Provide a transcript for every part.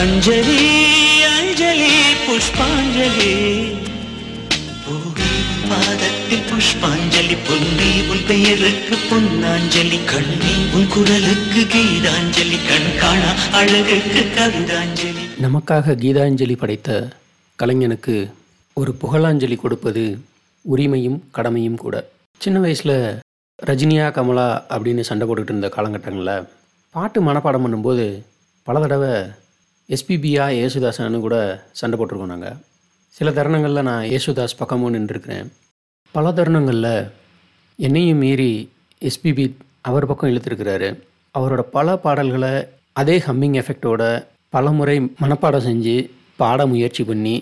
அஞ்சலி அஞ்சலி புஷ்பாஞ்சலி. பூவே பாதத்தில் புஷ்பாஞ்சலி பொன்னே உன் பெயருக்கு பொன்னாஞ்சலி கண்ணி உன் குரலுக்கு கீதாஞ்சலி கண் காணா அழகுக்கு கவிதாஞ்சலி. நமக்காக கீதாஞ்சலி படைத்த கலைஞனுக்கு ஒரு புகழாஞ்சலி கொடுப்பது உரிமையும் கடமையும் கூட. சின்ன வயசில் ரஜினியா கமலா அப்படின்னு சண்டை போட்டுக்கிட்டு இருந்த காலகட்டங்களில் பாட்டு மனப்பாடம் பண்ணும்போது பல தடவை எஸ்பிபியா ஏசுதாசன்னு கூட சண்டை போட்டிருக்கோம் நாங்கள் சில தருணங்களில் நான் ஏசுதாஸ் பக்கமும் நின்றுருக்கிறேன். பல தருணங்களில் என்னையும் மீறி எஸ்பிபி அவர் பக்கம் இழுத்துருக்கிறாரு. அவரோட பல பாடல்களை அதே ஹம்மிங் எஃபெக்டோட பல முறை மனப்பாடம் செஞ்சு பாட முயற்சி பண்ணி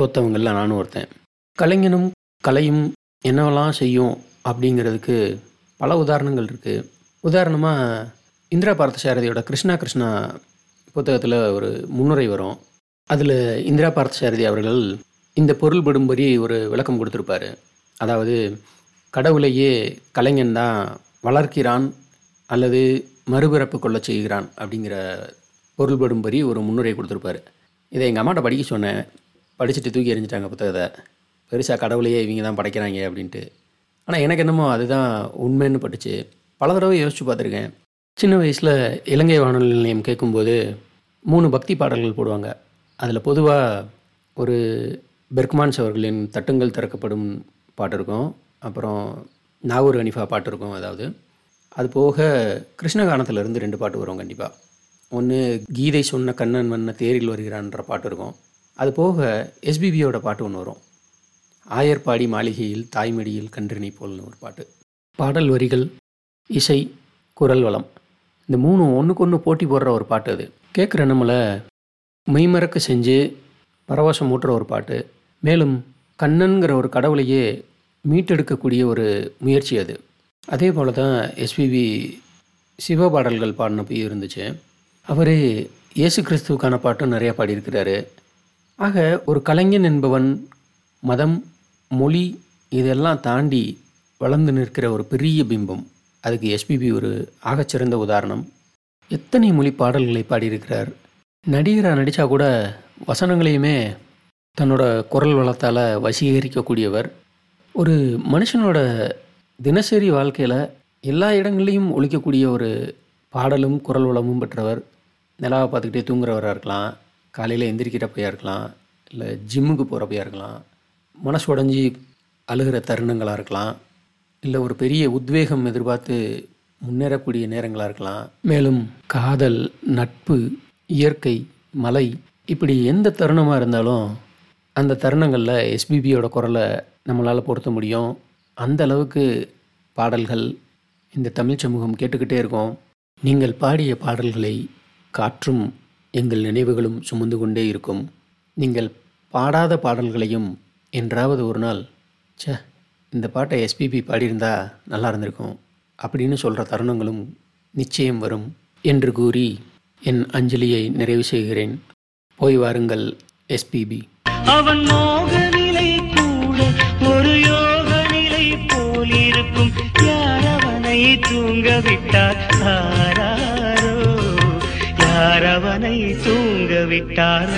தோத்தவங்களில் நானும் ஒருத்தன். கலைஞனும் கலையும் என்னவெல்லாம் செய்யும் அப்படிங்கிறதுக்கு பல உதாரணங்கள் இருக்குது உதாரணமாக இந்திரா பார்த்தசாரதியோட கிருஷ்ணா கிருஷ்ணா புத்தகத்தில் ஒரு முன்னுரை வரும். அதில் இந்திரா பார்த்தசாரதி அவர்கள் இந்த பொருள்படும் படும்படி ஒரு விளக்கம் கொடுத்துருப்பாரு. அதாவது கடவுளையே கலைஞன் தான் வளர்க்கிறான் அல்லது மறுபிறப்பு கொள்ள செய்கிறான் அப்படிங்கிற பொருள்படும்படி ஒரு முன்னுரை கொடுத்துருப்பாரு. இதை எங்கள் அம்மாட்ட படிக்க சொன்னேன். படிச்சுட்டு தூக்கி எறிஞ்சிட்டாங்க புத்தகத்தை. பெருசாக கடவுளையே இவங்க தான் படைக்கிறாங்க அப்படின்ட்டு. ஆனால் எனக்கு என்னமோ அதுதான் உண்மைன்னு பட்டுச்சு. பல தடவை யோசிச்சு பார்த்துருக்கேன். சின்ன வயசில் இலங்கை வானொலி நிலையம் கேட்கும்போது மூணு பக்தி பாடல்கள் போடுவாங்க. அதில் பொதுவாக ஒரு பெர்க்மான்ஸ் அவர்களின் தட்டுங்கள் திறக்கப்படும் பாட்டு இருக்கும். அப்புறம் நாகூர் ஹனிஃபா பாட்டு இருக்கும் அதாவது. அது போக கிருஷ்ணகானத்திலேருந்து ரெண்டு பாட்டு வரும் கண்டிப்பாக ஒன்று கீதை சொன்ன கண்ணன் வண்ண தேரில் வருகிறான்ற பாட்டு இருக்கும். அது போக எஸ்பிபியோட பாட்டு ஒன்று வரும். ஆயர்பாடி மாளிகையில் தாய்மடியில் கன்றினி போல்னு ஒரு பாட்டு. பாடல் வரிகள் இசை குரல் வளம். இந்த மூணு ஒன்றுக்கு ஒன்று போட்டி போடுற ஒரு பாட்டு அது. கேட்குற நம்மளை மெய்மறக்க செஞ்சு பரவசம் ஊட்டுற ஒரு பாட்டு. மேலும் கண்ணன்கிற ஒரு கடவுளையே மீட்டெடுக்கக்கூடிய ஒரு முயற்சி அது. அதே போல தான் எஸ்பிபி சிவ பாடல்கள் பாடின போய் இருந்துச்சு. அவரே இயேசு கிறிஸ்துவுக்கான பாட்டும் நிறையா பாடியிருக்கிறாரு. ஆக ஒரு கலைஞன் என்பவன் மதம் மொழி இதெல்லாம் தாண்டி வளர்ந்து நிற்கிற ஒரு பெரிய பிம்பம். அதுக்கு எஸ்பிபி ஒரு ஆகச்சிறந்த உதாரணம். எத்தனை மொழி பாடல்களை பாடியிருக்கிறார்? நடிகராக நடித்தா கூட வசனங்களையுமே தன்னோட குரல் வளத்தால் வசீகரிக்கக்கூடியவர். ஒரு மனுஷனோட தினசரி வாழ்க்கையில் எல்லா இடங்கள்லையும் ஒழிக்கக்கூடிய ஒரு பாடலும் குரல் வளமும் பெற்றவர். நிலாவை பார்த்துக்கிட்டே தூங்குறவராக இருக்கலாம் காலையில் எந்திரிக்கிறப்பையாக இருக்கலாம் இல்லை ஜிம்முக்கு போகிறப்பையாக இருக்கலாம் மனசு உடஞ்சி அழுகிற தருணங்களாக இருக்கலாம் இல்லை ஒரு பெரிய உத்வேகம் எதிர்பார்த்து முன்னேறக்கூடிய நேரங்களாக இருக்கலாம். மேலும் காதல் நட்பு இயற்கை மலை இப்படி எந்த தருணமாக இருந்தாலும் அந்த தருணங்களில் எஸ்பிபியோட குரலை நம்மளால் பொருத்த முடியும். அந்த அளவுக்கு பாடல்கள் இந்த தமிழ் சமூகம் கேட்டுக்கிட்டே இருக்கோம். நீங்கள் பாடிய பாடல்களை காற்றும் எங்கள் நினைவுகளும் சுமந்து கொண்டே இருக்கும். நீங்கள் பாடாத பாடல்களையும் என்றாவது ஒரு நாள் ச்சே இந்த பாட்டை எஸ்பிபி பாடியிருந்தா நல்லா இருந்திருக்கும். அப்படின்னு சொல்கிற தருணங்களும் நிச்சயம் வரும் என்று கூறி என் அஞ்சலியை நிறைவு செய்கிறேன். போய் வாருங்கள் எஸ்பிபி அவன் மோக நிலை கூட ஒரு யோக நிலை போலிருக்கும் யார் அவனை தூங்க விட்டார் யார் அவனை தூங்க விட்டார்